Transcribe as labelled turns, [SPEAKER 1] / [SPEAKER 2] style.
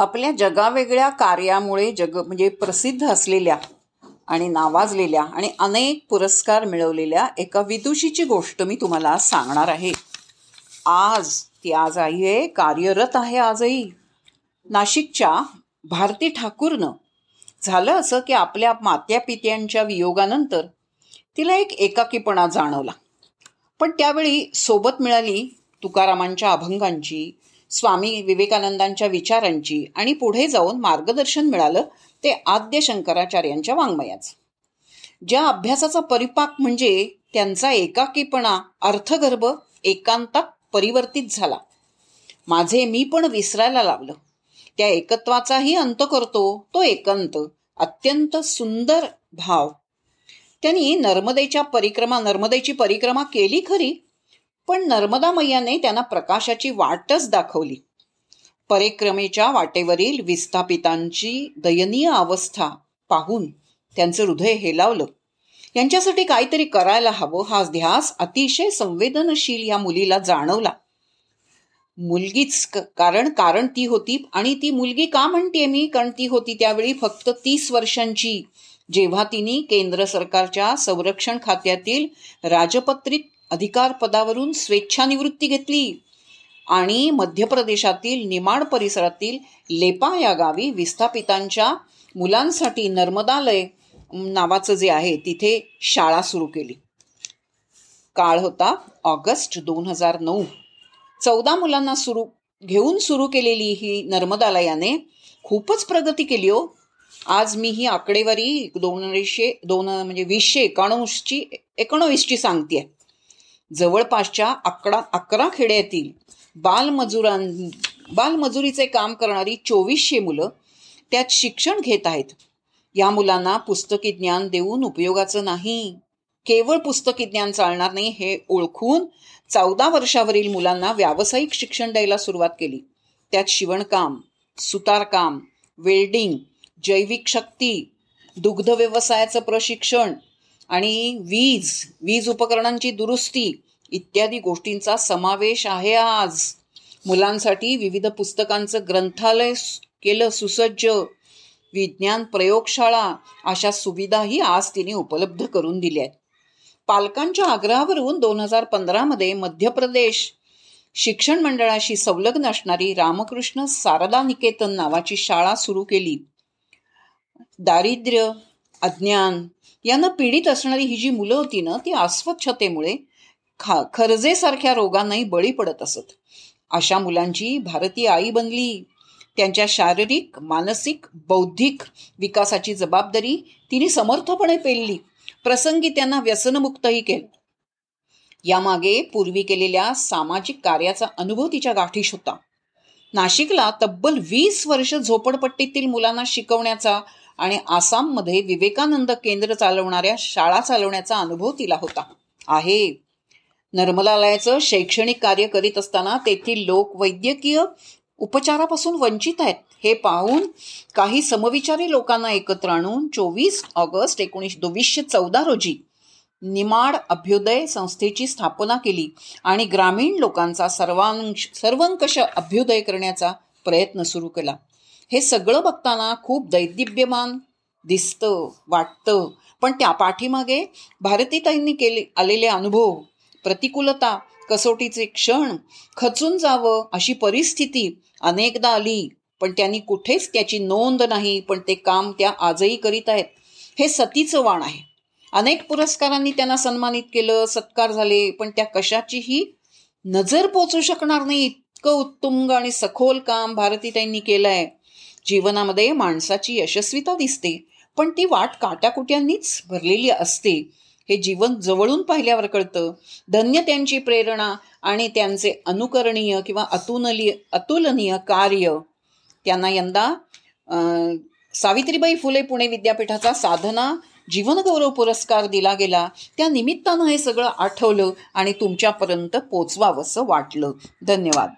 [SPEAKER 1] आपल्या जगावेगळ्या कार्यामुळे जग म्हणजे प्रसिद्ध असलेल्या आणि नावाजलेल्या आणि अनेक पुरस्कार मिळवलेल्या एका विदुषीची गोष्ट मी तुम्हाला सांगणार आहे. आज ती आज आई आहे कार्यरत आहे आजही. नाशिकच्या भारती ठाकूरनं झालं असं की आपल्या मात्या पित्यांच्या वियोगानंतर तिला एक एकाकीपणा जाणवला. पण त्यावेळी सोबत मिळाली तुकारामांच्या अभंगांची स्वामी विवेकानंदांच्या विचारांची आणि पुढे जाऊन मार्गदर्शन मिळालं ते आद्य शंकराचार्यांच्या वाङ्मयाचं. ज्या अभ्यासाचा परिपाक म्हणजे त्यांचा एकाकीपणा अर्थगर्भ एकांतात परिवर्तित झाला. माझे मी पण विसरायला लावलं त्या एकत्वाचाही अंत करतो तो एकांत अत्यंत सुंदर भाव. त्यांनी नर्मदेच्या परिक्रमा नर्मदेची परिक्रमा केली खरी पण नर्मदा मैयाने त्यांना प्रकाशाची वाटच दाखवली. परिक्रमेच्या वाटेवरील विस्थापितांची दयनीय अवस्था पाहून त्यांचं हृदय हेलावलं. यांच्यासाठी काहीतरी करायला हवं हा ध्यास अतिशय संवेदनशील या मुलीला जाणवला. मुलगीच कारण कारण ती होती आणि ती मुलगी का म्हणते मी? कारण ती होती त्यावेळी फक्त तीस वर्षांची. जेव्हा तिने केंद्र सरकारच्या संरक्षण खात्यातील राजपत्रित अधिकार पदावरून स्वेच्छानिवृत्ती घेतली. आणि मध्य प्रदेशातील निमाड परिसरातील लेपा या गावी विस्थापितांच्या मुलांसाठी नर्मदालय नावाचं जे आहे तिथे शाळा सुरू केली. काळ होता ऑगस्ट दोन हजार नऊ. चौदा मुलांना सुरू घेऊन सुरू केलेली ही नर्मदालयाने खूपच प्रगती केली हो. आज मी ही आकडेवारी दोनशे दोन म्हणजे वीसशे एकोणवीसची एकोणवीसची सांगते जवळपासच्या अकरा अकरा खेड्यातील बालमजुरां बालमजुरीचे काम करणारी चोवीसशे मुलं त्यात शिक्षण घेत आहेत. या मुलांना पुस्तकी ज्ञान देऊन उपयोगाचं नाही. केवळ पुस्तकी ज्ञान चालणार नाही हे ओळखून चौदा वर्षावरील मुलांना व्यावसायिक शिक्षण द्यायला सुरुवात केली. त्यात शिवणकाम सुतारकाम वेल्डिंग जैविक शक्ती दुग्ध व्यवसायाचं प्रशिक्षण आणि वीज वीज उपकरणांची दुरुस्ती इत्यादी गोष्टींचा समावेश आहे आज. मुलांसाठी विविध पुस्तकांचं ग्रंथालय केलं सुसज्ज. विज्ञान प्रयोगशाळा अशा सुविधाही आज तिने उपलब्ध करून दिल्या आहेत. पालकांच्या आग्रहावरून दोन हजार पंधरामध्ये मध्य प्रदेश शिक्षण मंडळाशी संलग्न असणारी रामकृष्ण सारदा निकेतन नावाची शाळा सुरू केली. दारिद्र्य अज्ञान. यानं पीडित असणारी ही जी मुलं होती ना ती अस्वच्छतेमुळे खा खरजेसारख्या रोगांनाही बळी पडत असत. अशा मुलांची भारतीय आई बनली. त्यांच्या शारीरिक मानसिक बौद्धिक विकासाची जबाबदारी तिने समर्थपणे पेलली. प्रसंगी त्यांना व्यसनमुक्तही केलं. यामागे पूर्वी केलेल्या सामाजिक कार्याचा अनुभव तिच्या गाठीश होता. नाशिकला तब्बल वीस वर्ष झोपडपट्टीतील मुलांना शिकवण्याचा आणि आसाममध्ये विवेकानंद केंद्र चालवणाऱ्या शाळा चालवण्याचा अनुभव तिला होता. आहे. नर्मलालयाचं शैक्षणिक कार्य करीत असताना तेथील लोक वैद्यकीय उपचारापासून वंचित आहेत. हे पाहून काही समविचारी लोकांना एकत्र आणून चोवीस ऑगस्ट एकोणीस दोवीसशे चौदा रोजी निमाड अभ्युदय संस्थेची स्थापना केली आणि ग्रामीण लोकांचा सर्वांश सर्वंकष अभ्युदय करण्याचा प्रयत्न सुरू केला. हे सगळं बघताना खूप दैदिव्यमान दिसतं वाटतं. पण त्या पाठीमागे भारतीताईंनी केले आलेले अनुभव प्रतिकूलता कसोटीचे क्षण खचून जावं अशी परिस्थिती अनेकदा आली. पण त्यांनी कुठेच त्याची नोंद नाही पण ते काम त्या आजही करीत आहेत. हे सतीचं वाण आहे. अनेक पुरस्कारांनी त्यांना सन्मानित केलं सत्कार झाले पण त्या कशाचीही नजर पोचू शकणार नाही. इतकं उत्तुंग आणि सखोल काम भारतीताईंनी केलं आहे जीवनामध्ये माणसाची यशस्वीता दिसते पण ती वाट काट्याकुट्यांनीच भरलेली असते. हे जीवन जवळून पाहिल्यावर कळतं. धन्य त्यांची प्रेरणा आणि त्यांचे अनुकरणीय किंवा अतुलनीय अतुलनीय कार्य. त्यांना यंदा सावित्रीबाई फुले पुणे विद्यापीठाचा साधना जीवनगौरव पुरस्कार दिला गेला. त्या निमित्तानं हे सगळं आठवलं आणि तुमच्यापर्यंत पोचवावंसं वाटलं. धन्यवाद.